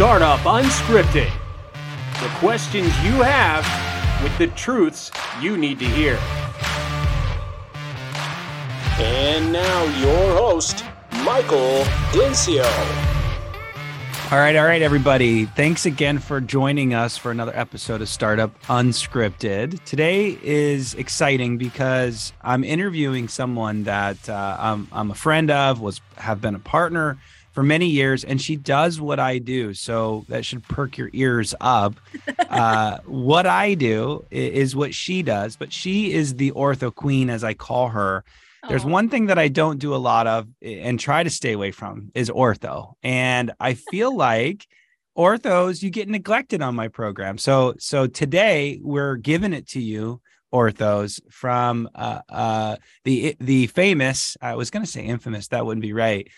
Startup Unscripted. The questions you have with the truths you need to hear. And now, your host, Michael Dinsio. All right, all right, everybody. Thanks again for joining us for another episode of Startup Unscripted. Today is exciting because I'm interviewing someone that uh, I'm, I'm a friend of, was have been a partner for many years, and she does what I do. So that should perk your ears up. Uh, what I do is what she does, but she is the ortho queen, as I call her. There's one thing that I don't do a lot of and try to stay away from is ortho. And I feel like orthos you get neglected on my program. So so today we're giving it to you orthos from uh, uh, the the famous I was going to say infamous that wouldn't be right.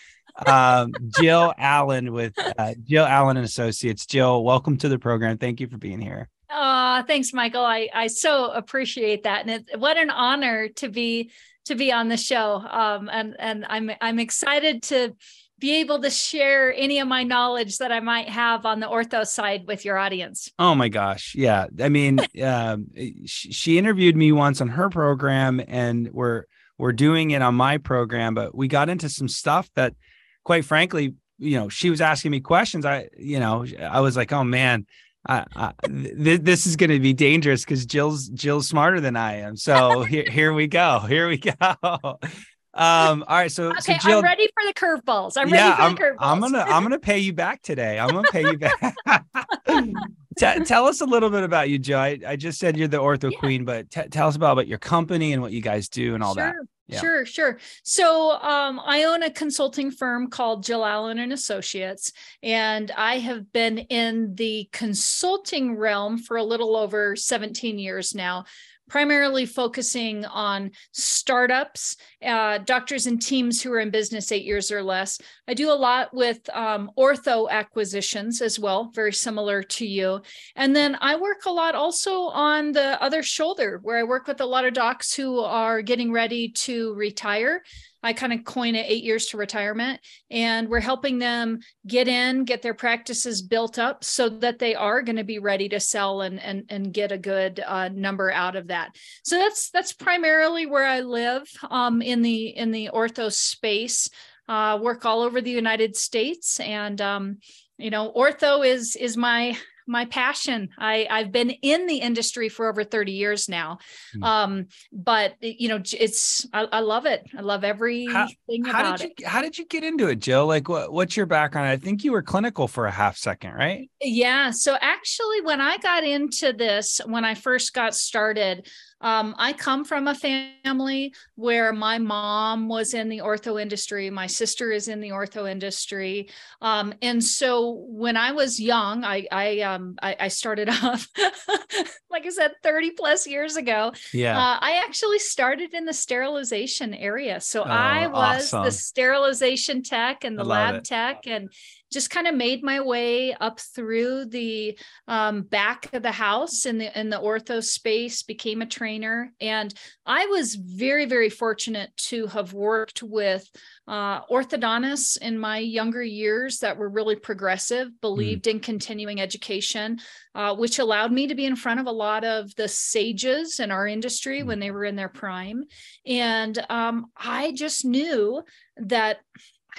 Um, Jill Allen with uh, Jill Allen and Associates. Jill, welcome to the program. Thank you for being here. Oh, thanks, Michael. I, I so appreciate that. And it, what an honor to be to be on the show. Um, and and I'm I'm excited to be able to share any of my knowledge that I might have on the ortho side with your audience. Oh my gosh. Yeah. I mean, um, she, she interviewed me once on her program and we're, we're doing it on my program, but we got into some stuff that quite frankly, you know, she was asking me questions. I, you know, I was like, oh man, I, I, th- this is going to be dangerous because Jill's Jill's smarter than I am. So here, here we go. Here we go. Um, all right. So, okay, so Jill, I'm ready for the curveballs. I'm yeah, ready for I'm, the curveballs. I'm gonna I'm gonna pay you back today. I'm gonna pay you back. T- tell us a little bit about you, Jill. I, I just said you're the ortho Yeah. queen, but t- tell us about, about your company and what you guys do and all that. Sure, Yeah. Sure, sure. So um, I own a consulting firm called Jill Allen and Associates, and I have been in the consulting realm for a little over 17 years now, primarily focusing on startups, uh, doctors and teams who are in business eight years or less. I do a lot with um, ortho acquisitions as well, very similar to you. And then I work a lot also on the other shoulder, where I work with a lot of docs who are getting ready to retire. I kind of coin it eight years to retirement, and we're helping them get in, get their practices built up so that they are going to be ready to sell and and and get a good uh, number out of that. So that's that's primarily where I live um, in the in the ortho space. Uh, work all over the United States, and um, you know, ortho is is my my passion. I I've been in the industry for over 30 years now. Hmm. Um, but you know, it's I, I love it. I love everything How about did it. you How did you get into it, Jill? Like, what What's your background? I think you were clinical for a half second, right? Yeah. So actually, when I got into this, when I first got started, um, I come from a family where my mom was in the ortho industry, my sister is in the ortho industry, um, and so when I was young, I I um, I, I started off, like I said, thirty plus years ago. Yeah. Uh, I actually started in the sterilization area. So I Oh, was awesome. the sterilization tech and the lab it. tech and just kind of made my way up through the um, back of the house in the in the ortho space became a trainer. And i was very very fortunate to have worked with uh, orthodontists in my younger years that were really progressive believed in continuing education uh, which allowed me to be in front of a lot of the sages in our industry Mm. when they were in their prime. And um, i just knew that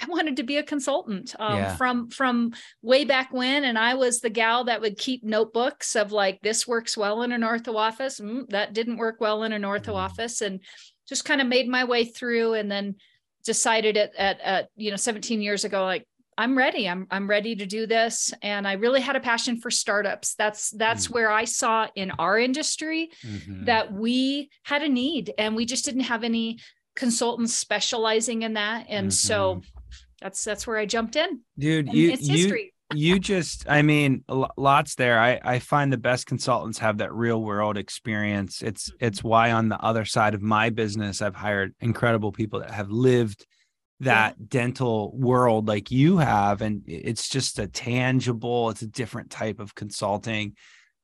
I wanted to be a consultant um, Yeah. from from way back when, and I was the gal that would keep notebooks of like this works well in an ortho office, mm, that didn't work well in an ortho Mhm. office, and just kind of made my way through, and then decided at, at at you know 17 years ago like I'm ready. I'm I'm ready to do this, and I really had a passion for startups. That's that's Mm. where I saw in our industry Mhm. that we had a need, and we just didn't have any consultants specializing in that, and so that's that's where I jumped in. dude, And you it's you history. you just i mean lots there i i find the best consultants have that real world experience it's Mm-hmm. it's why on the other side of my business i've hired incredible people that have lived that dental world like you have and it's just a tangible it's a different type of consulting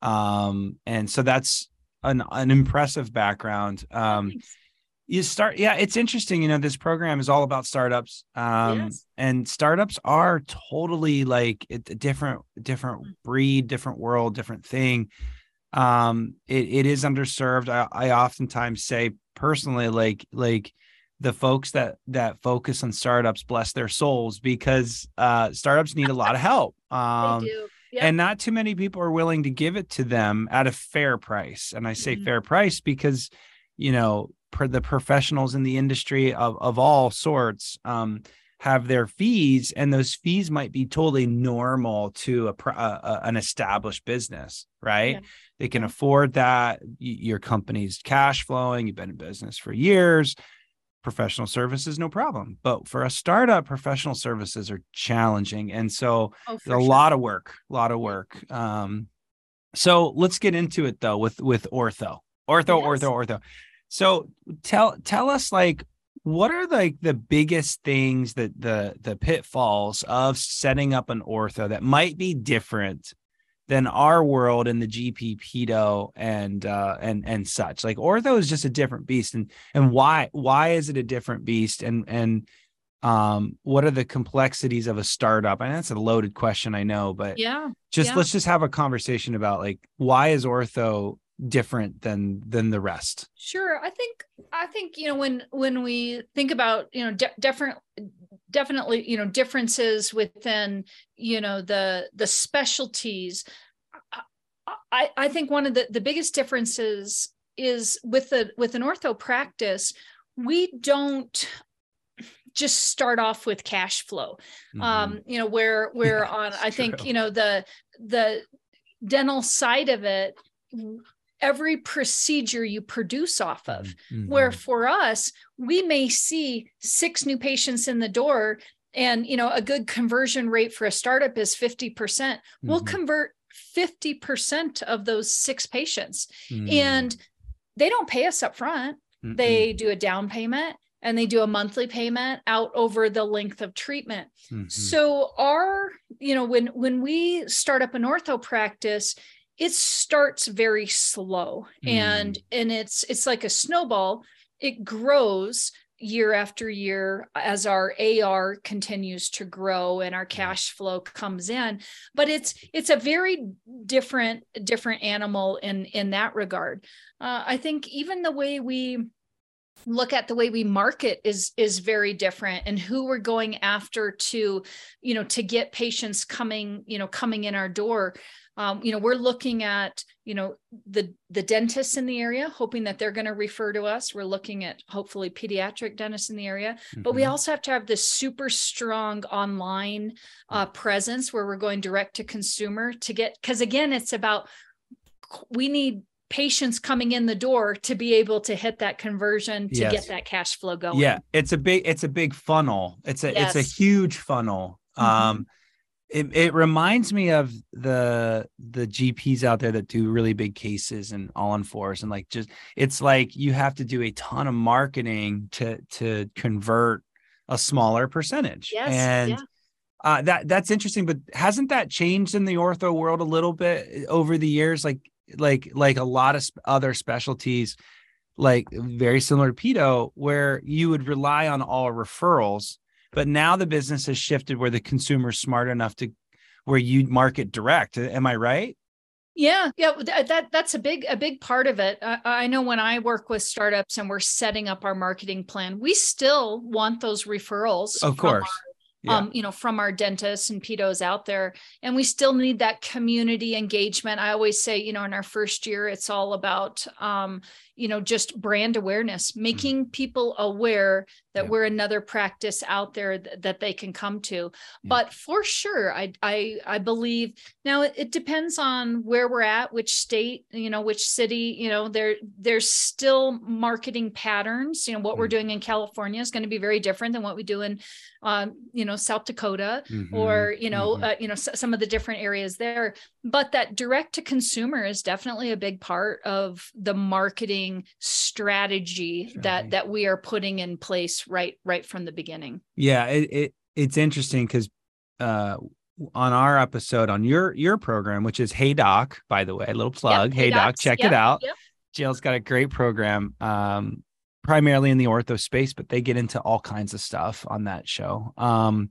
um and so that's an, an impressive background um Thanks. You start yeah it's interesting you know this program is all about startups um Yes. and startups are totally like a different different Mm. breed different world different thing um it, it is underserved I, I oftentimes say personally like like the folks that that focus on startups bless their souls because uh startups need a lot of help um. Yep. and not too many people are willing to give it to them at a fair price and i say Mhm. fair price because you know per the professionals in the industry of, of all sorts um, have their fees and those fees might be totally normal to a, a, a- an established business right? Yeah. they can afford that. Your company's cash flowing. You've been in business for years. Professional services no problem. But for a startup professional services are challenging. And so oh, a sure. lot of work a lot of work. Um so let's get into it though with with ortho. Ortho Yes. ortho ortho so tell tell us like what are like the biggest things that the the pitfalls of setting up an ortho that might be different than our world in the GP pedo and uh and and such? Like ortho is just a different beast and and why why is it a different beast? And and um what are the complexities of a startup? And that's a loaded question i know but yeah just yeah. let's just have a conversation about like why is ortho different than than the rest Sure. I think I think you know when when we think about you know de- different definitely you know differences within you know the the specialties. I- I think one of the the biggest differences is with the with an ortho practice we don't just start off with cash flow um you know where Mm-hmm. Yeah, on i think you know the the dental side of it every procedure you produce off of Mhm. where for us we may see six new patients in the door and you know a good conversion rate for a startup is 50% we'll Mhm. convert 50% of those six patients Mhm. and they don't pay us up front they do a down payment and they do a monthly payment out over the length of treatment Mhm. so our, you know, when when we start up an ortho practice, it starts very slow. And and it's it's like a snowball. It grows year after year as our AR continues to grow and our cash flow comes in. But it's it's a very different different animal in in that regard. Uh, I think even the way we look at the way we market is is very different and who we're going after to you know to get patients coming you know coming in our door. Um, you know we're looking at you know the the dentists in the area hoping that they're going to refer to us. We're looking at hopefully pediatric dentists in the area. But we Mhm. also have to have this super strong online uh, presence where we're going direct to consumer to get because again it's about we need patients coming in the door to be able to hit that conversion to Yes. get that cash flow going yeah it's a big it's a big funnel it's a it's a huge funnel Mhm. um it, it reminds me of the the gps out there that do really big cases and all on fours and like just it's like you have to do a ton of marketing to to convert a smaller percentage yes and yeah. uh, that that's interesting, but hasn't that changed in the ortho world a little bit over the years? Like like like a lot of sp- other specialties, like very similar to pedo, where you would rely on all referrals, but now the business has shifted where the consumer's smart enough to where you market direct. Am I right? Yeah, yeah, that, that that's a big a big part of it. I, I know when I work with startups and we're setting up our marketing plan, we still want those referrals. Of course. Our, um, you know, from our dentists and pedos out there, and we still need that community engagement. I always say, you know, in our first year, it's all about, um, you know, just brand awareness, making people aware that Yeah. we're another practice out there th- that they can come to. Yeah. But for sure, I I I believe now it, it depends on where we're at, which state, you know, which city, you know, there there's still marketing patterns. You know, what we're Mm. doing in California is going to be very different than what we do in um, you know, South Dakota Mm-hmm. or, you know, mhm. uh, you know, s- some of the different areas there. But that direct to consumer is definitely a big part of the marketing strategy Strategy. that that we are putting in place right right from the beginning. Yeah, it, it it's interesting because uh on our episode on your your program, which is Hey Doc, by the way, a little plug. Yep, hey Doc, check Yep, it out. yep. Jill's got a great program. Um, primarily in the ortho space, but they get into all kinds of stuff on that show. Um,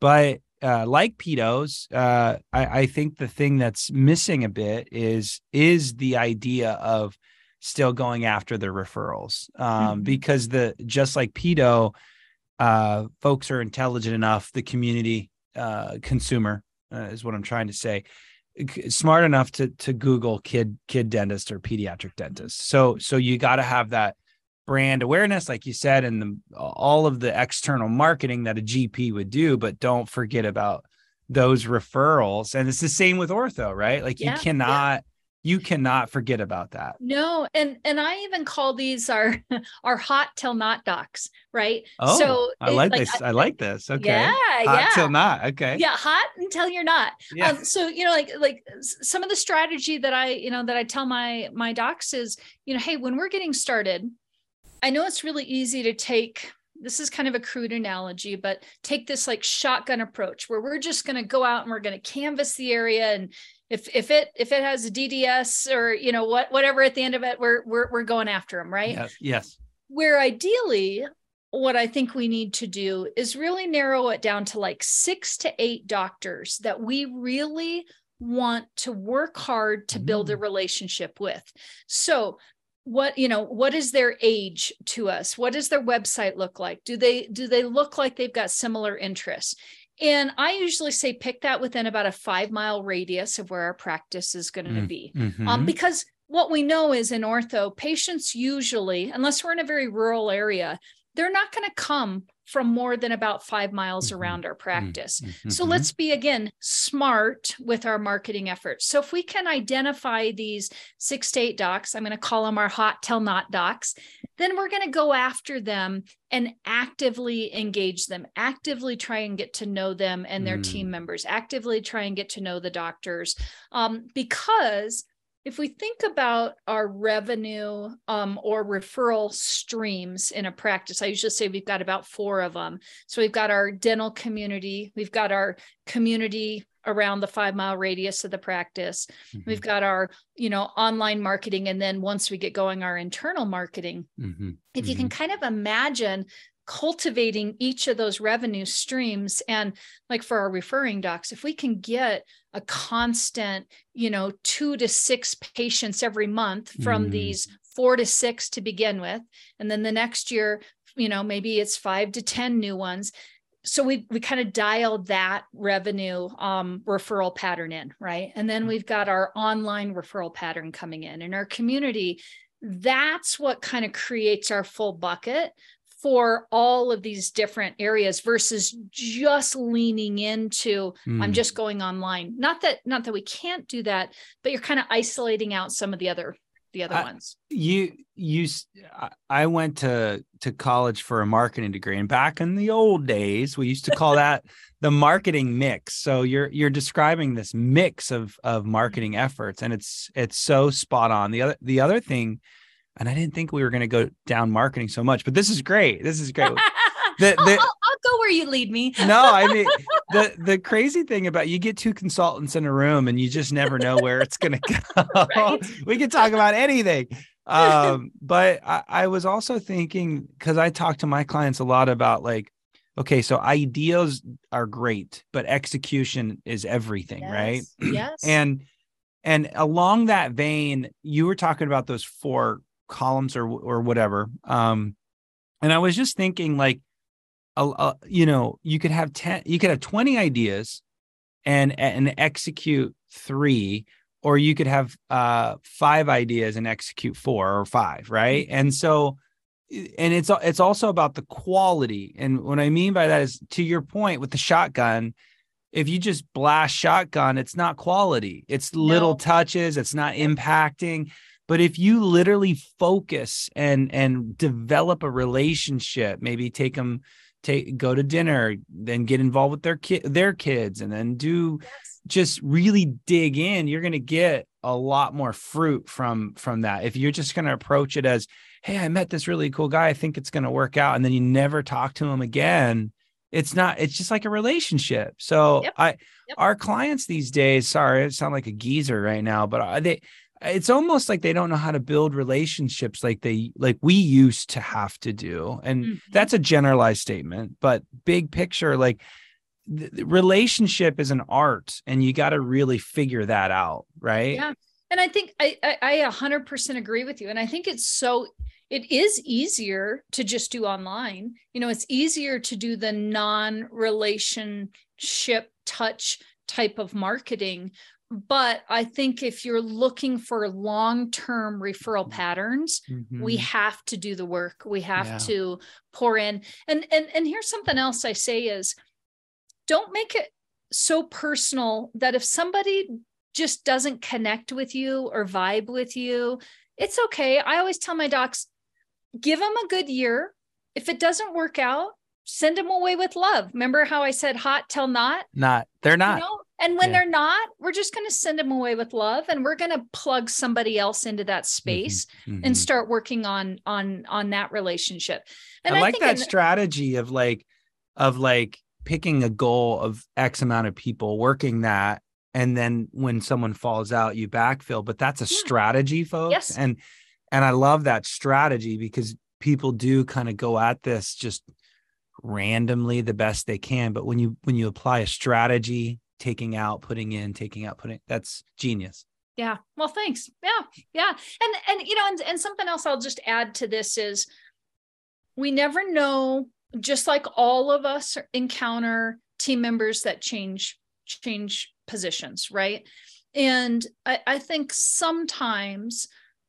but uh, like pedos, uh, I, I think the thing that's missing a bit is is the idea of still going after the referrals um, mm-hmm. because the just like pedo, uh, folks are intelligent enough. The community uh, consumer uh, is what I'm trying to say smart enough to to google kid kid dentist or pediatric dentist so so you got to have that brand awareness like you said and the, all of the external marketing that a gp would do but don't forget about those referrals and it's the same with ortho right like yeah, you cannot you cannot forget about that. No and and i even call these our our hot till not docs right? Oh so i like, like this I, I, like this. Okay. Yeah hot yeah. till not okay. Yeah hot until you're not. Yeah. Um, so you know like like some of the strategy that i you know that i tell my my docs is you know hey when we're getting started i know it's really easy to take this is kind of a crude analogy, but take this like shotgun approach where we're just going to go out and we're going to canvas the area and if if it if it has a DDS or you know what whatever at the end of it, we're we're we're going after them, right? Yes. yes. Where ideally, what I think we need to do is really narrow it down to like six to eight doctors that we really want to work hard to build a mm. relationship with. So what you know what is their age to us what does their website look like do they do they look like they've got similar interests and I usually say pick that within about a five mile radius of where our practice is going to mm, be. Mm-hmm. Um, because what we know is in ortho, patients usually, unless we're in a very rural area, they're not going to come from more than about five miles mm-hmm. around our mm-hmm. practice. Mm-hmm. So let's be again smart with our marketing efforts. So if we can identify these six to eight docs, I'm going to call them our hot till not docs, then we're going to go after them and actively engage them, actively try and get to know them and their mm. team members, actively try and get to know the doctors. Um, because if we think about our revenue um, or referral streams in a practice, I usually say we've got about four of them. So we've got our dental community, we've got our community around the five mile radius of the practice, mm-hmm. we've got our you know online marketing, and then once we get going, our internal marketing. Mm-hmm. If you can mm-hmm. kind of imagine cultivating each of those revenue streams. And like for our referring docs if we can get a constant you know 2 to 6 patients every month from mm. these 4 to 6 to begin with and then the next year you know maybe it's 5 to 10 new ones. So we we kind of dialed that revenue um, referral pattern in right? And then we've got our online referral pattern coming in. In our community that's what kind of creates our full bucket for all of these different areas versus just leaning into mm. i'm just going online. Not that not that we can't do that but you're kind of isolating out some of the other the other I, ones. you you i went to to college for a marketing degree and back in the old days we used to call that the marketing mix. So you're you're describing this mix of of marketing efforts and it's it's so spot on. The other the other thing and I didn't think we were going to go down marketing so much, but this is great. This is great. The, the, I'll, I'll, go where you lead me. no, I mean the the crazy thing about you get two consultants in a room and you just never know where it's going to go. Right? we can talk about anything. Um, but I, I was also thinking because I talk to my clients a lot about like, okay, so ideas are great, but execution is everything, yes. right? Yes. and and along that vein, you were talking about those four columns or or whatever. Um, and I was just thinking like, uh, you know, you could have ten, you could have twenty ideas, and and execute three, or you could have uh five ideas and execute four or five, right? Mm-hmm. And so and it's it's also about the quality and what i mean by that is to your point with the shotgun if you just blast shotgun it's not quality it's little no. touches it's not impacting but if you literally focus and and develop a relationship, maybe take them take go to dinner, then get involved with their kid their kids, and then do yes. just really dig in, you're gonna get a lot more fruit from from that. If you're just gonna approach it as, hey, I met this really cool guy, I think it's gonna work out, and then you never talk to him again it's not it's just like a relationship so yep. i yep. our clients these days sorry i sound like a geezer right now but they it's almost like they don't know how to build relationships like they like we used to have to do and mm-hmm. that's a generalized statement but big picture like the relationship is an art and you got to really figure that out right yeah and i think I, I i 100% agree with you and i think it's so it is easier to just do online you know it's easier to do the non relationship touch type of marketing but I think if you're looking for long term referral mm-hmm. patterns, mm-hmm. we have to do the work. We have yeah. to pour in. And, and, and here's something else I say is don't make it so personal that if somebody just doesn't connect with you or vibe with you, it's okay. I always tell my docs, give them a good year. If it doesn't work out, send them away with love. Remember how I said hot till not? Not. They're not. You know? And when yeah. they're not, we're just going to send them away with love and we're going to plug somebody else into that mm-hmm. space mm-hmm. and start working on on on that relationship. And I, I like that in- strategy of like of like picking a goal of x amount of people working that and then when someone falls out you backfill but that's a yeah. strategy folks yes. and and I love that strategy because people do kind of go at this just randomly the best they can but when you when you apply a strategy taking out putting in taking out putting that's genius. Yeah. Well thanks. Yeah. Yeah. And and you know and, and something else i'll just add to this is we never know just like all of us encounter team members that change change positions right? And I, I think sometimes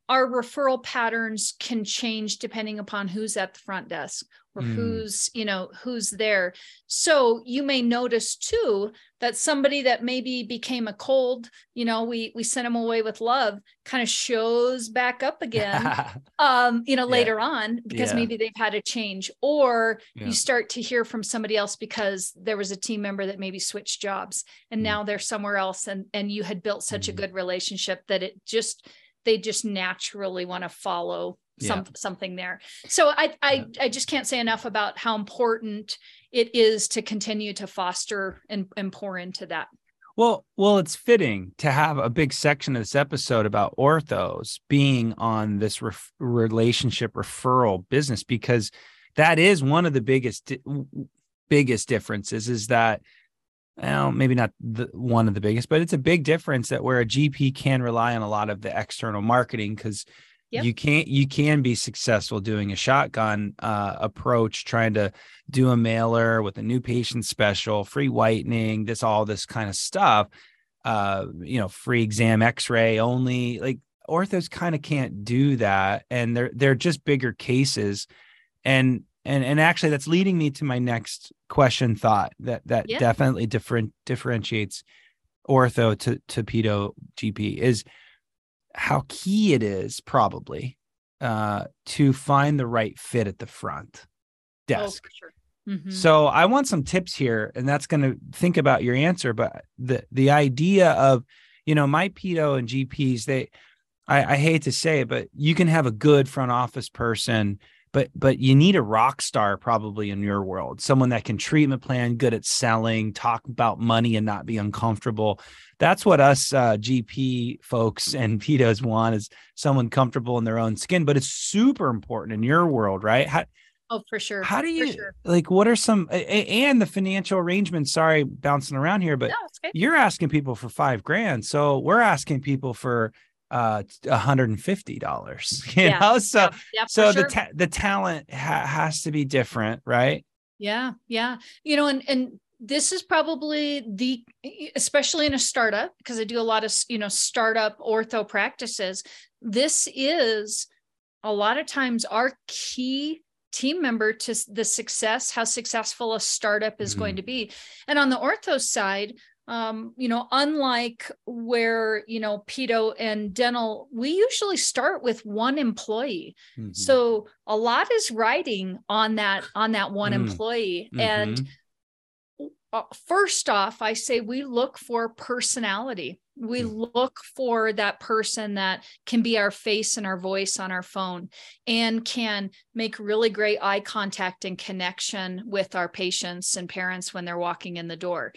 our referral patterns can change depending upon who's at the front desk or mm. who's you know who's there. So you may notice too that somebody that maybe became a cold you know we we sent them away with love kind of shows back up again um you know yeah. later on because yeah. maybe they've had a change or yeah. you start to hear from somebody else because there was a team member that maybe switched jobs and mm. now they're somewhere else and and you had built such mm. a good relationship that it just they just naturally want to follow some, yeah. something there. So I I. I just can't say enough about how important it is to continue to foster and, and pour into that. Well, well, it's fitting to have a big section of this episode about orthos being on this ref- relationship referral business because that is one of the biggest biggest differences is that well, maybe not the one of the biggest, but it's a big difference that where a GP can rely on a lot of the external marketing because Yep. You can't you can be successful doing a shotgun uh, approach, trying to do a mailer with a new patient special, free whitening, this all this kind of stuff. Uh, you know, free exam X-ray only. Like orthos kind of can't do that, and they're they're just bigger cases. And and and actually, that's leading me to my next question. Thought that that yep. definitely different differentiates ortho to to pedo GP is how key it is probably uh, to find the right fit at the front oh, desk. Oh, sure. mm-hmm. So I want some tips here, and that's going to think about your answer. But the the idea of you know my pedo and GPs, they I, I hate to say it, but you can have a good front office person but but you need a rock star probably in your world someone that can treatment plan good at selling talk about money and not be uncomfortable that's what us uh, gp folks and pedos want is someone comfortable in their own skin but it's super important in your world right how, Oh, for sure. How do you sure. like? What are some and the financial arrangements? Sorry, bouncing around here, but no, you're asking people for five grand, so we're asking people for uh $150 you yeah. know so yeah, yeah, so sure. the ta- the talent ha- has to be different right yeah yeah you know and and this is probably the especially in a startup because i do a lot of you know startup ortho practices this is a lot of times our key team member to the success how successful a startup is mm-hmm. going to be and on the ortho side um, you know, unlike where, you know, pedo and dental, we usually start with one employee. Mm-hmm. So a lot is riding on that, on that one mm-hmm. employee. And mm-hmm. uh, first off, I say we look for personality. We mm. look for that person that can be our face and our voice on our phone and can make really great eye contact and connection with our patients and parents when they're walking in the door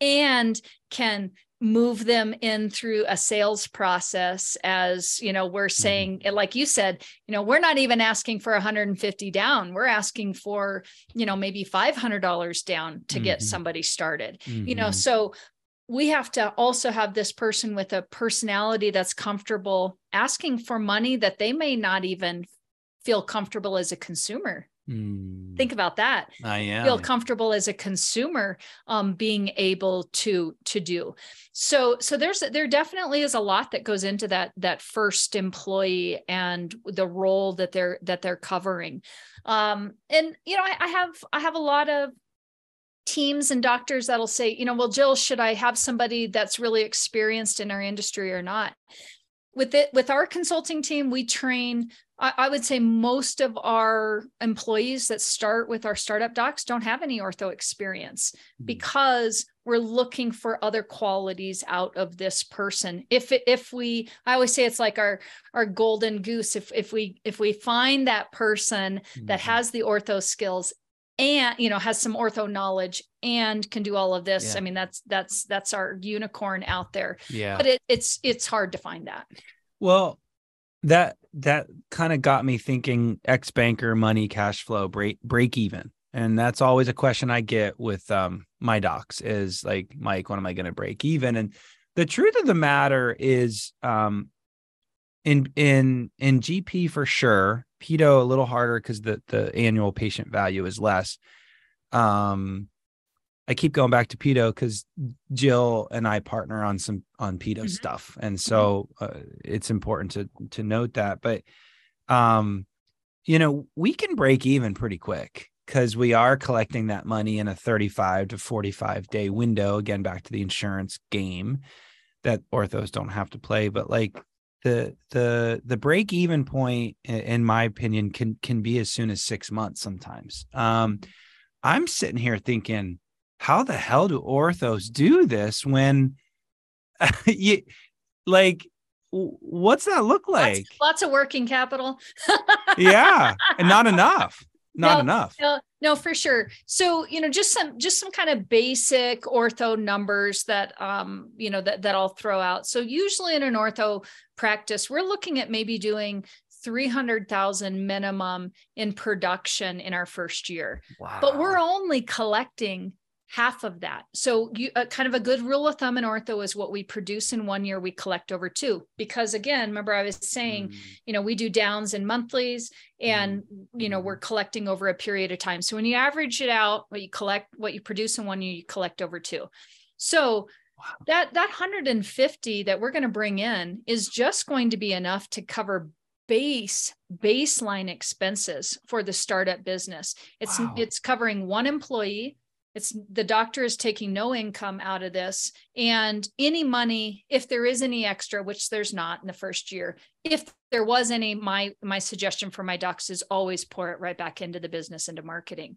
and can move them in through a sales process as you know we're Mm-hmm. saying like you said you know we're not even asking for 150 down we're asking for you know maybe $500 down to get Mhm. somebody started you know Mhm. so we have to also have this person with a personality that's comfortable asking for money that they may not even feel comfortable as a consumer Mm, think about that. I am. feel comfortable as a consumer um, being able to to do. So so there's there definitely is a lot that goes into that that first employee and the role that they're that they're covering. Um, and you know I, I have i have a lot of teams and doctors that'll say you know well jill should i have somebody that's really experienced in our industry or not? With it with our consulting team we train I, I would say most of our employees that start with our startup docs don't have any ortho experience Mm. because we're looking for other qualities out of this person if if we i always say it's like our our golden goose if if we if we find that person that Mhm. has the ortho skills and you know has some ortho knowledge and can do all of this Yeah. i mean that's that's that's our unicorn out there yeah. but it, it's it's hard to find that Well, that that kind of got me thinking ex banker money cash flow break break even. And that's always a question I get with um my docs is like, Mike, when am I going to break even? And the truth of the matter is um in in in GP for sure, pedo a little harder cuz the the annual patient value is less. Um I keep going back to pedo because Jill and I partner on some on pedo Mhm. stuff, and so uh, it's important to to note that. But, um, you know, we can break even pretty quick because we are collecting that money in a thirty-five to forty-five day window. Again, back to the insurance game that orthos don't have to play, but like the the the break even point, in my opinion, can can be as soon as six months sometimes. Um, I'm sitting here thinking how the hell do orthos do this when you like what's that look like? lots, lots of working capital. Yeah and not enough not No, enough. no no for sure. So you know just some just some kind of basic ortho numbers that um you know that that i'll throw out. So usually in an ortho practice we're looking at maybe doing 300,000 minimum in production in our first year. Wow but we're only collecting half of that. So you uh, kind of a good rule of thumb in ortho is what we produce in one year we collect over two because again remember I was saying Mm, you know we do downs and monthlies and you know we're collecting over a period of time. So when you average it out what you collect what you produce in one year you collect over two. So Wow. that that 150 that we're going to bring in is just going to be enough to cover base baseline expenses for the startup business. It's Wow. it's covering one employee. It's the doctor is taking no income out of this and any money if there is any extra which there's not in the first year. If there was any my my suggestion for my docs is always pour it right back into the business into marketing.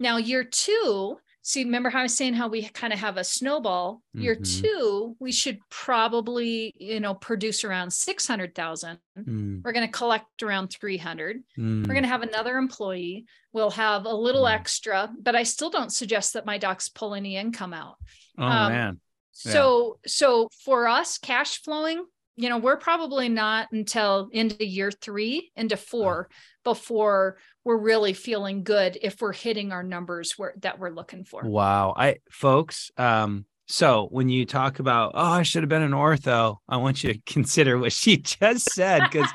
Now year 2 See, remember how I was saying how we kind of have a snowball? Year Mhm. two, we should probably, you know, produce around 600,000. mm, We're going to collect around 300. mm, We're going to have another employee. We'll have a little Mm. extra, but I still don't suggest that my docs pull any income out. oh um, man Yeah. So, so for us, cash flowing, you know, we're probably not until into year three, into four, before we're really feeling good if we're hitting our numbers where that we're looking for. wow i folks um so when you talk about oh i should have been an ortho i want you to consider what she just said because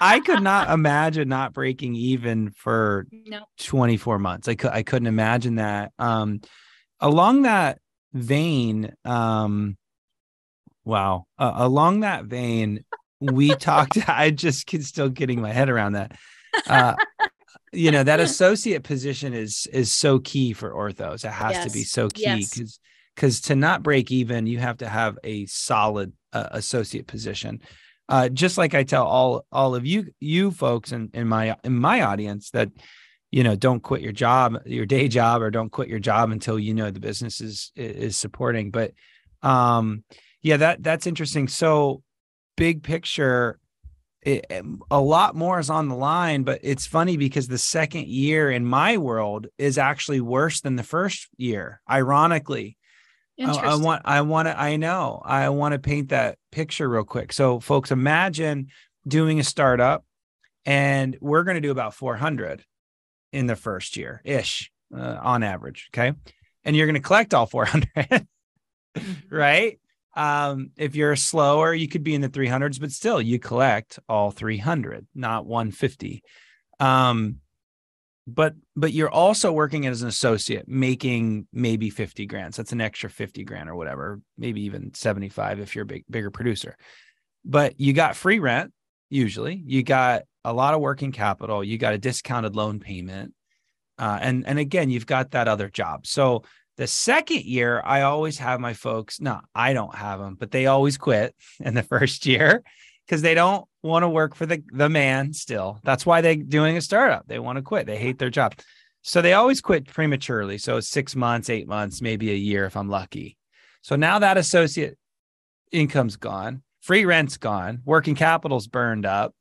i could not imagine not breaking even for no. 24 months. I could I couldn't imagine that. Um along that vein, um wow, uh, along that vein, we talked I just can still getting my head around that. Uh you know, that associate position is is so key for orthos. It has to be so key Yes. cuz cuz to not break even, you have to have a solid uh, associate position. Uh, just like I tell all all of you you folks in, in my in my audience that you know don't quit your job your day job or don't quit your job until you know the business is is supporting but um yeah that that's interesting so big picture it, a lot more is on the line but it's funny because the second year in my world is actually worse than the first year ironically I, I want I want to I know. I want to paint that picture real quick. So folks imagine doing a startup and we're going to do about 400 in the first year ish uh, on average, okay? And you're going to collect all 400. mm-hmm. Right? Um, if you're slower, you could be in the 300s, but still you collect all 300, not 150. Um, but but you're also working as an associate making maybe 50 grand. So that's an extra 50 grand or whatever maybe even 75 if you're a big bigger producer. But you got free rent usually. You got a lot of working capital. You got a discounted loan payment. Uh, and and again you've got that other job. So the second year i always have my folks no i don't have them but they always quit in the first year because they don't want to work for the the man still. That's why they're doing a startup. They want to quit. They hate their job. So they always quit prematurely. So it's six months, eight months, maybe a year if I'm lucky. So now that associate income's gone, free rent's gone, working capital's burned up.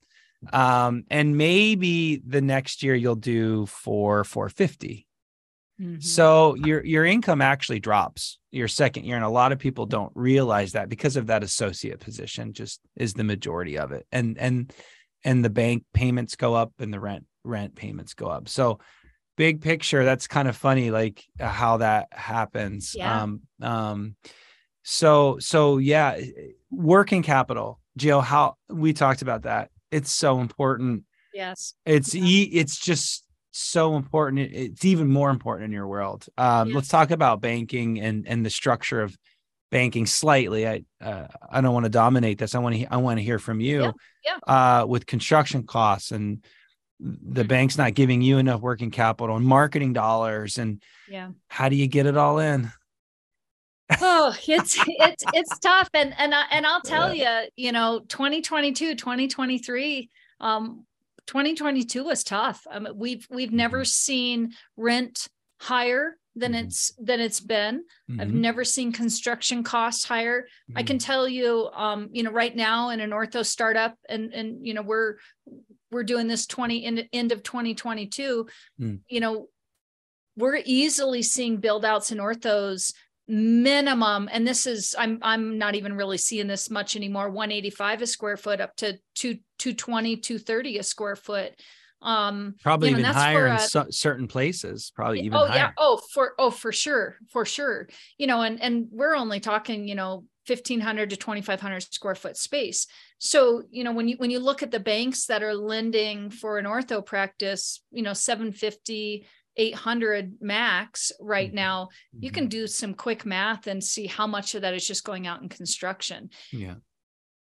Um, and maybe the next year you'll do for 450 Mm-hmm. So your your income actually drops your second year, and a lot of people don't realize that because of that associate position. Just is the majority of it, and and and the bank payments go up and the rent rent payments go up. So big picture, that's kind of funny, like uh, how that happens. Yeah. Um, um, so so yeah, working capital, Jill. How we talked about that. It's so important. Yes. It's yeah. e. It's just so important. It's even more important in your world. Um, yeah. Let's talk about banking and and the structure of banking slightly. I uh, I don't want to dominate this. I want to I want to hear from you. Yeah. yeah. Uh, with construction costs and the mm-hmm. bank's not giving you enough working capital and marketing dollars and yeah how do you get it all in oh it's it's it's tough and and I, and I'll tell you you know 2022 2023 um 2022 was tough. Um, we've we've never mm-hmm. seen rent higher than mm-hmm. it's than it's been. Mm-hmm. I've never seen construction costs higher. Mm-hmm. I can mm-hmm. tell you, um, you know, right now in an ortho startup, and and you know we're we're doing this 20 in, end of 2022. Mm. You know, we're easily seeing build outs in orthos minimum and this is i'm i'm not even really seeing this much anymore 185 a square foot up to 2 220 230 a square foot. Um probably you know, even higher in so, certain places probably even oh higher. yeah oh for oh for sure for sure. You know and and we're only talking you know 1500 to 2500 square foot space. So you know when you when you look at the banks that are lending for an ortho practice you know 750 800 max right mm-hmm. now you can mm-hmm. do some quick math and see how much of that is just going out in construction yeah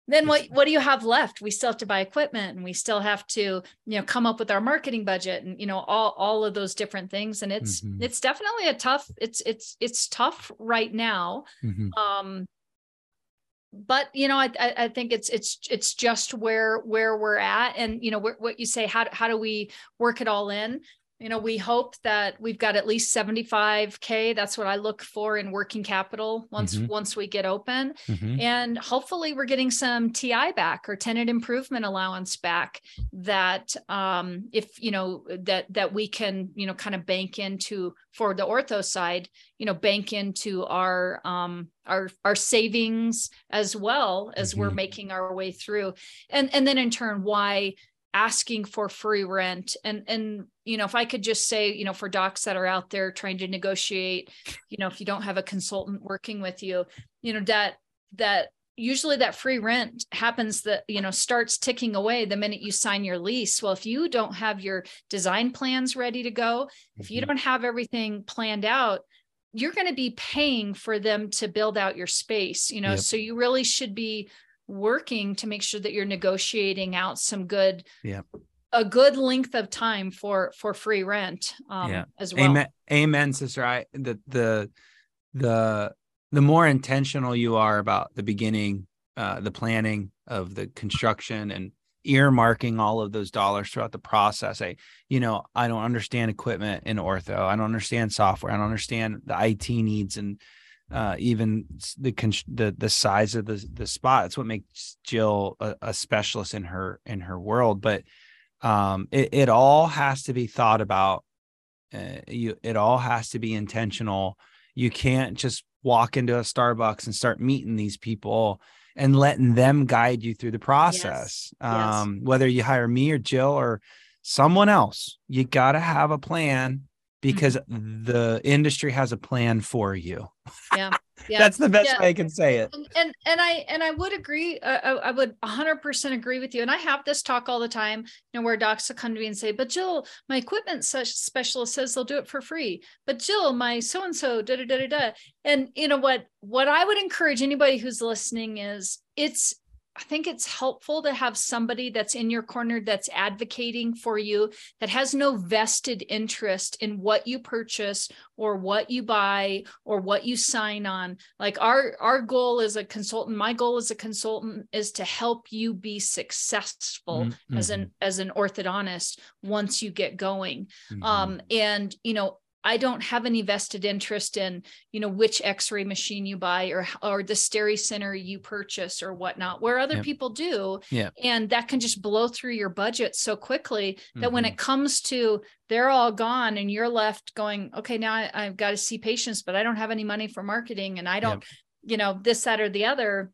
then what what do you have left we still have to buy equipment and we still have to you know come up with our marketing budget and you know all all of those different things and it's mm-hmm. it's definitely a tough it's it's it's tough right now mm-hmm. um but you know I, I think it's it's it's just where where we're at and you know what you say how, how do we work it all in you know we hope that we've got at least 75k that's what i look for in working capital once mm-hmm. once we get open mm-hmm. and hopefully we're getting some ti back or tenant improvement allowance back that um, if you know that that we can you know kind of bank into for the ortho side you know bank into our um, our our savings as well as mm-hmm. we're making our way through and and then in turn why asking for free rent and and you know if i could just say you know for docs that are out there trying to negotiate you know if you don't have a consultant working with you you know that that usually that free rent happens that you know starts ticking away the minute you sign your lease well if you don't have your design plans ready to go if you mm-hmm. don't have everything planned out you're going to be paying for them to build out your space you know yep. so you really should be working to make sure that you're negotiating out some good yeah. a good length of time for for free rent um yeah. as well. Amen amen sister. I the the the the more intentional you are about the beginning uh the planning of the construction and earmarking all of those dollars throughout the process i you know i don't understand equipment in ortho. I don't understand software. I don't understand the it needs and uh, even the the the size of the the spot. It's what makes Jill a, a specialist in her in her world. But um, it it all has to be thought about. Uh, you it all has to be intentional. You can't just walk into a Starbucks and start meeting these people and letting them guide you through the process. Yes. Um, whether you hire me or Jill or someone else, you got to have a plan because Mm-hmm. the industry has a plan for you. Yeah. Yeah. That's the best Yeah. way I can say it. and and, and I and I would agree. Uh, I, I would 100% agree with you. And I have this talk all the time, you know, where docs will come to me and say, "But Jill, my equipment specialist says they'll do it for free." But Jill, my so and so, da da da da da. And you know what? What I would encourage anybody who's listening is, it's. I think it's helpful to have somebody that's in your corner that's advocating for you that has no vested interest in what you purchase or what you buy or what you sign on. Like our our goal as a consultant my goal as a consultant is to help you be successful Mm, as an as an orthodontist once you get going. Mhm, um and you know I don't have any vested interest in, you know, which X-ray machine you buy or or the Steri Center you purchase or whatnot, where other Yep. people do. Yeah. And that can just blow through your budget so quickly that when mhm. it comes to they're all gone and you're left going, okay, now I, I've got to see patients, but I don't have any money for marketing and I don't, you know, this, that, or the other,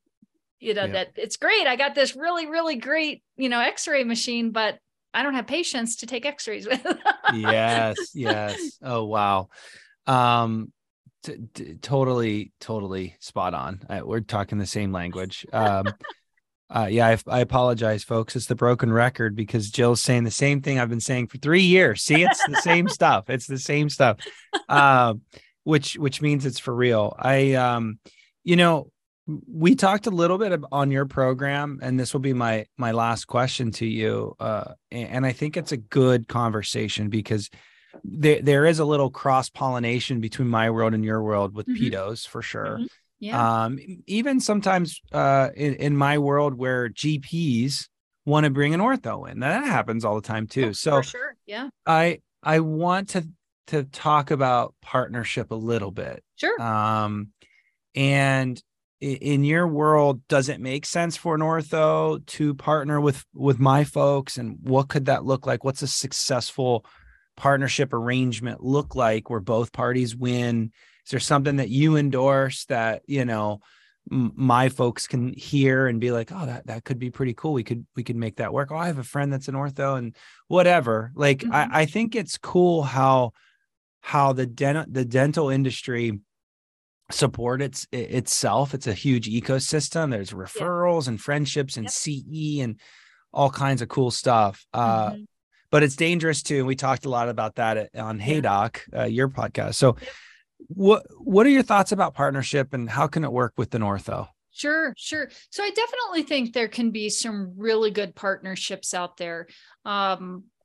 you know, Yep. that it's great. I got this really, really great, you know, X-ray machine, but I don't have patience to take X-rays with. yes, yes. Oh wow. Um t- t- totally totally spot on. Uh, we're talking the same language. Um uh yeah, I, I apologize folks. It's the broken record because Jill's saying the same thing I've been saying for 3 years. See, it's the same stuff. It's the same stuff. Um which which means it's for real. I um you know, we talked a little bit on your program and this will be my my last question to you uh and i think it's a good conversation because there there is a little cross pollination between my world and your world with Mhm. pedos for sure Mhm. yeah. um even sometimes uh in, in my world where gps want to bring an ortho in that happens all the time too so for sure. Yeah. i i want to to talk about partnership a little bit Sure. um, and in your world, does it make sense for an ortho to partner with with my folks? And what could that look like? What's a successful partnership arrangement look like where both parties win? Is there something that you endorse that you know m- my folks can hear and be like, oh, that that could be pretty cool. We could we could make that work. Oh, I have a friend that's an ortho and whatever. Like Mhm. I, I think it's cool how how the dental the dental industry support its itself it's a huge ecosystem there's referrals and friendships and Yep. ce and all kinds of cool stuff uh Mhm. but it's dangerous too and we talked a lot about that at- on hey doc uh, your podcast so what what are your thoughts about partnership and how can it work with an ortho Sure, sure. So I definitely think there can be some really good partnerships out there. Um, uh,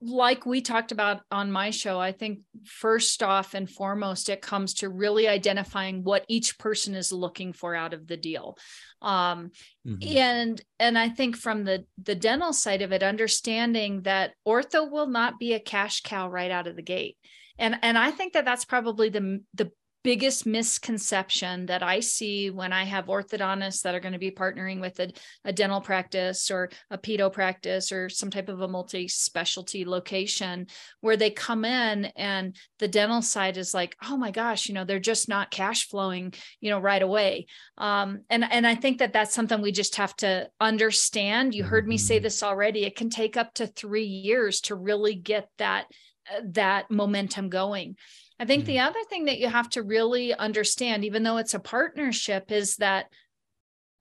like we talked about on my show, I think first off and foremost, it comes to really identifying what each person is looking for out of the deal. Um, Mhm. and and i think from the the dental side of it understanding that ortho will not be a cash cow right out of the gate and and i think that that's probably the the biggest misconception that i see when i have orthodontists that are going to be partnering with a, a dental practice or a pedo practice or some type of a multi-specialty location where they come in and the dental side is like oh my gosh you know they're just not cash flowing you know right away um, and and I think that that's something we just have to understand. You heard me say Mhm. this already. It can take up to three years to really get that uh, that momentum going. I think the other thing that you have to really understand, even though it's a partnership, is that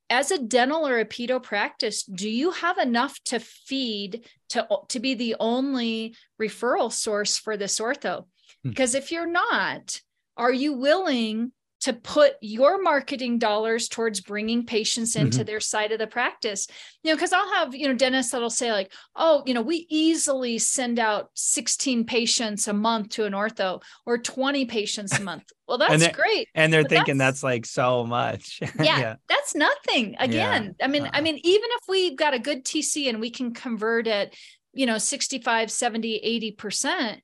as a dental or a pedo practice, do you have enough to feed to to be the only referral source for this ortho? Hmm. Because if you're not, are you willing to put your marketing dollars towards bringing patients into mm-hmm. their side of the practice. You know because i'll have you know dentists that'll say like oh you know we easily send out 16 patients a month to an ortho or 20 patients a month. Well that's it- great and they're thinking that's- that's like so much. Yeah, that's nothing again. I mean i Uh-uh. mean even if we've got a good tc and we can convert it you know 65 70 80 percent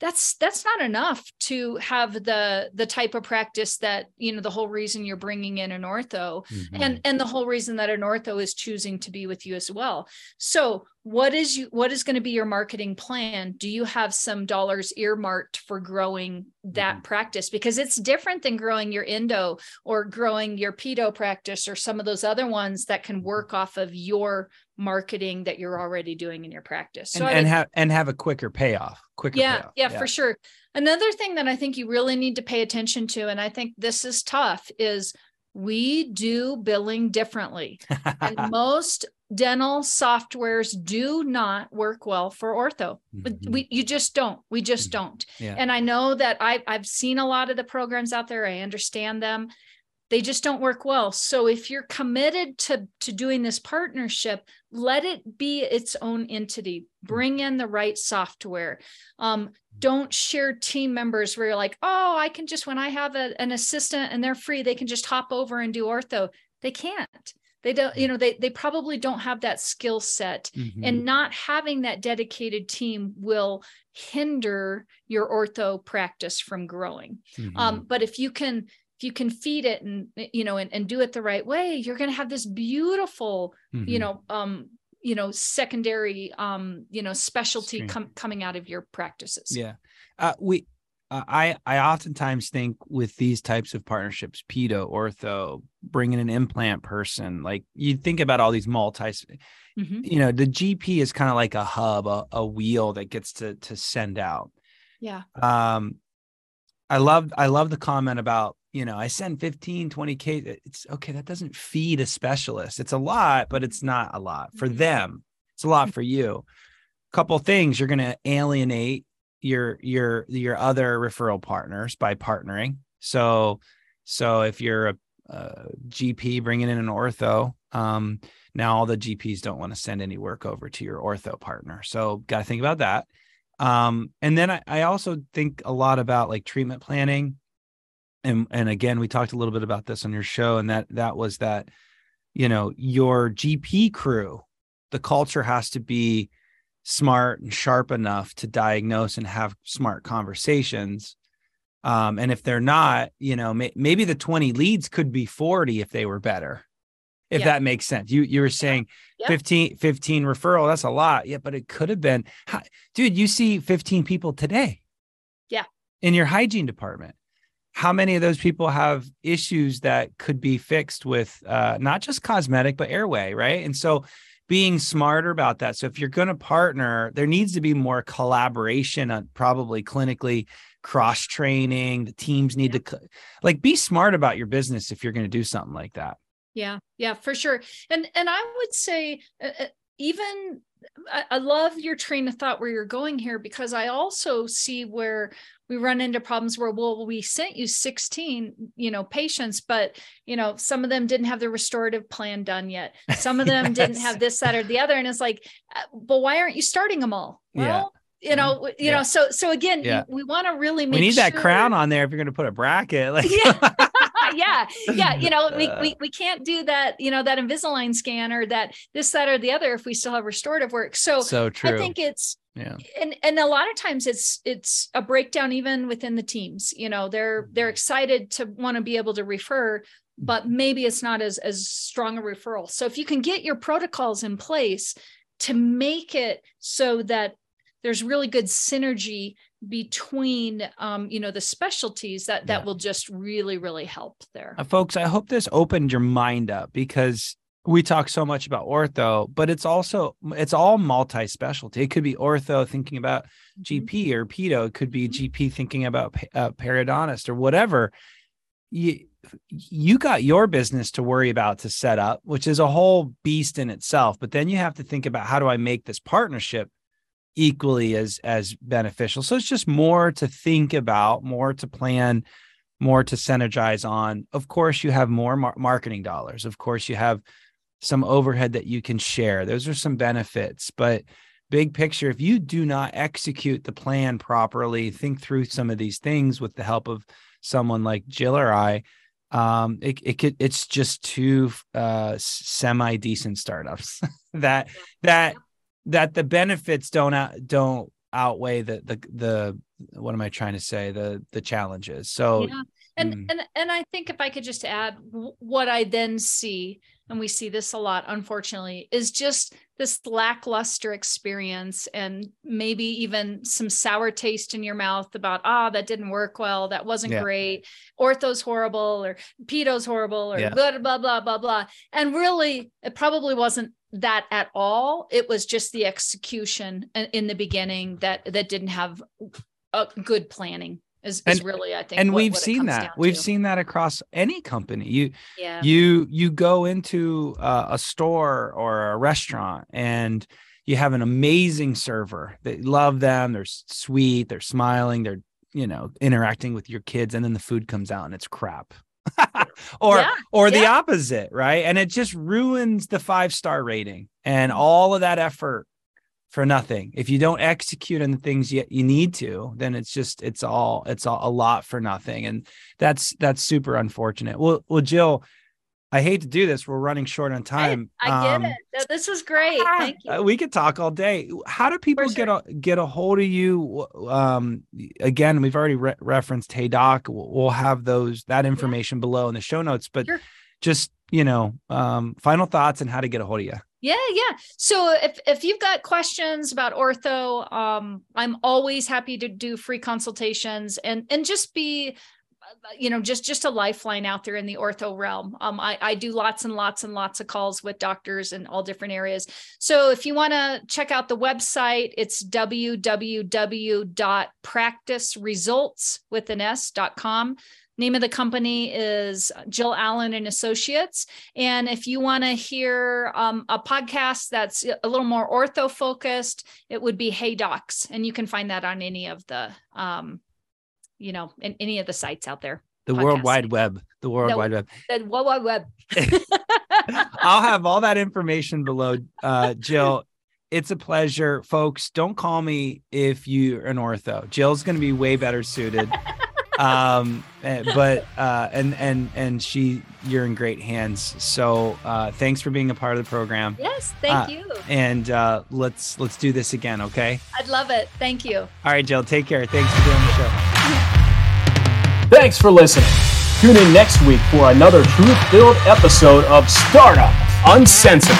that's that's not enough to have the the type of practice that you know the whole reason you're bringing in an ortho Mhm. and and the whole reason that an ortho is choosing to be with you as well so what is you what is going to be your marketing plan do you have some dollars earmarked for growing that mm-hmm. practice because it's different than growing your endo or growing your pedo practice or some of those other ones that can mm-hmm. work off of your marketing that you're already doing in your practice so and, and have and have a quicker payoff quicker yeah, payoff. yeah yeah for sure another thing that i think you really need to pay attention to and i think this is tough is we do billing differently. and most dental softwares do not work well for ortho. Mm-hmm. We you just don't. We just mm-hmm. don't. Yeah. And I know that I I've seen a lot of the programs out there. I understand them. They just don't work well. So if you're committed to to doing this partnership, let it be its own entity. Bring in the right software. Um, don't share team members where you're like, oh, I can just, when I have a, an assistant and they're free, they can just hop over and do ortho. They can't. They don't, you know, they, they probably don't have that skill set. Mm-hmm. And not having that dedicated team will hinder your ortho practice from growing. Mm-hmm. Um, but if you can, if you can feed it and you know and, and do it the right way you're going to have this beautiful mm-hmm. you know um you know secondary um you know specialty com- coming out of your practices. Yeah. Uh, we uh, i i oftentimes think with these types of partnerships pedo ortho bringing an implant person like you think about all these multi mm-hmm. you know the gp is kind of like a hub a, a wheel that gets to to send out. Yeah. Um i love i love the comment about you know, I send 15, 20K. It's okay. That doesn't feed a specialist. It's a lot, but it's not a lot for mm-hmm. them. It's a lot for you. Couple things you're going to alienate your your your other referral partners by partnering. So so if you're a, a GP bringing in an ortho, um, now all the GPs don't want to send any work over to your ortho partner. So got to think about that. Um, and then I, I also think a lot about like treatment planning and and again we talked a little bit about this on your show and that that was that you know your gp crew the culture has to be smart and sharp enough to diagnose and have smart conversations. Um, and if they're not you know may, maybe the 20 leads could be 40 if they were better if yeah. that makes sense. You you were saying yeah. 15 15 referral that's a lot. Yeah but it could have been dude you see 15 people today yeah. in your hygiene department how many of those people have issues that could be fixed with uh, not just cosmetic but airway right? And so being smarter about that. So if you're going to partner there needs to be more collaboration on probably clinically cross training the teams need yeah. to like be smart about your business if you're going to do something like that. Yeah yeah for sure. And and i would say uh, uh even I, I love your train of thought where you're going here because I also see where we run into problems where well we sent you 16 you know patients but you know some of them didn't have the restorative plan done yet. Some of them yes. didn't have this that or the other. And it's like uh, but why aren't you starting them all? Well you mm-hmm. know you yeah. know so so again yeah. we want to really make we need sure... that crown on there if you're going to put a bracket like yeah. Yeah. Yeah you know we, uh. we we can't do that you know that invisalign scan or that this that or the other if we still have restorative work. So so true. i think it's yeah. and and a lot of times it's it's a breakdown even within the teams you know they're they're mm-hmm. excited to want to be able to refer but mm-hmm. maybe it's not as as strong a referral. So if you can get your protocols in place to make it so that there's really good synergy between um, you know the specialties that that yeah. will just really really help there uh, folks i hope this opened your mind up because we talk so much about ortho but it's also it's all multi-specialty it could be ortho thinking about mm-hmm. gp or pedo it could be mm-hmm. gp thinking about uh, periodontist or whatever you you got your business to worry about to set up which is a whole beast in itself but then you have to think about how do i make this partnership equally as as beneficial. So it's just more to think about, more to plan, more to synergize on. Of course, you have more mar- marketing dollars. Of course, you have some overhead that you can share. Those are some benefits, but big picture, if you do not execute the plan properly, think through some of these things with the help of someone like Jill or I, um, it, it could it's just two uh, semi decent startups that that that the benefits don't out, don't outweigh the the the what am I trying to say the the challenges. So yeah. and mm. and and I think if I could just add what I then see and we see this a lot, unfortunately, is just this lackluster experience and maybe even some sour taste in your mouth about, ah, oh, that didn't work well. That wasn't yeah. great. Ortho's horrible or pedo's horrible or yeah. blah, blah, blah, blah, blah. And really, it probably wasn't that at all. It was just the execution in the beginning that that didn't have a good planning is, and, is really i think and what, we've what seen that we've to. seen that across any company you yeah. you you go into uh, a store or a restaurant and you have an amazing server they love them they're sweet they're smiling they're you know interacting with your kids and then the food comes out and it's crap or yeah, or the opposite right and it just ruins the five star rating and mm-hmm. all of that effort for nothing. If you don't execute on the things you, you need to, then it's just it's all it's all a lot for nothing. And that's that's super unfortunate. Well, well, Jill, I hate to do this. We're running short on time. I, I um, get it. This was great. Thank you. Uh, we could talk all day. How do people sure. get a get a hold of you? Um, again, we've already re- referenced Hey Doc. We'll, we'll, have those that information yeah. below in the show notes. But sure. just you know, um, final thoughts and how to get a hold of you. Yeah, yeah. So if if you've got questions about ortho, um, I'm always happy to do free consultations and and just be you know just just a lifeline out there in the ortho realm. Um, I, I do lots and lots and lots of calls with doctors in all different areas. So if you want to check out the website it's www.practiceresults with an s.com Name of the company is Jill Allen and Associates. And if you want to hear um, a podcast that's a little more ortho focused, it would be Hey Docs, and you can find that on any of the, um, you know, in any of the sites out there. The World Wide Web. The World the, Wide Web. The World Wide Web. I'll have all that information below, uh, Jill. It's a pleasure, folks. Don't call me if you're an ortho. Jill's going to be way better suited um, eh, but uh, and and and she, you're in great hands. So uh, thanks for being a part of the program. Yes, thank uh, you. And uh, let's let's do this again, okay? I'd love it. Thank you. All right, Jill. Take care. Thanks for doing the show. Thanks for listening. Tune in next week for another truth-filled episode of Startup Uncensored.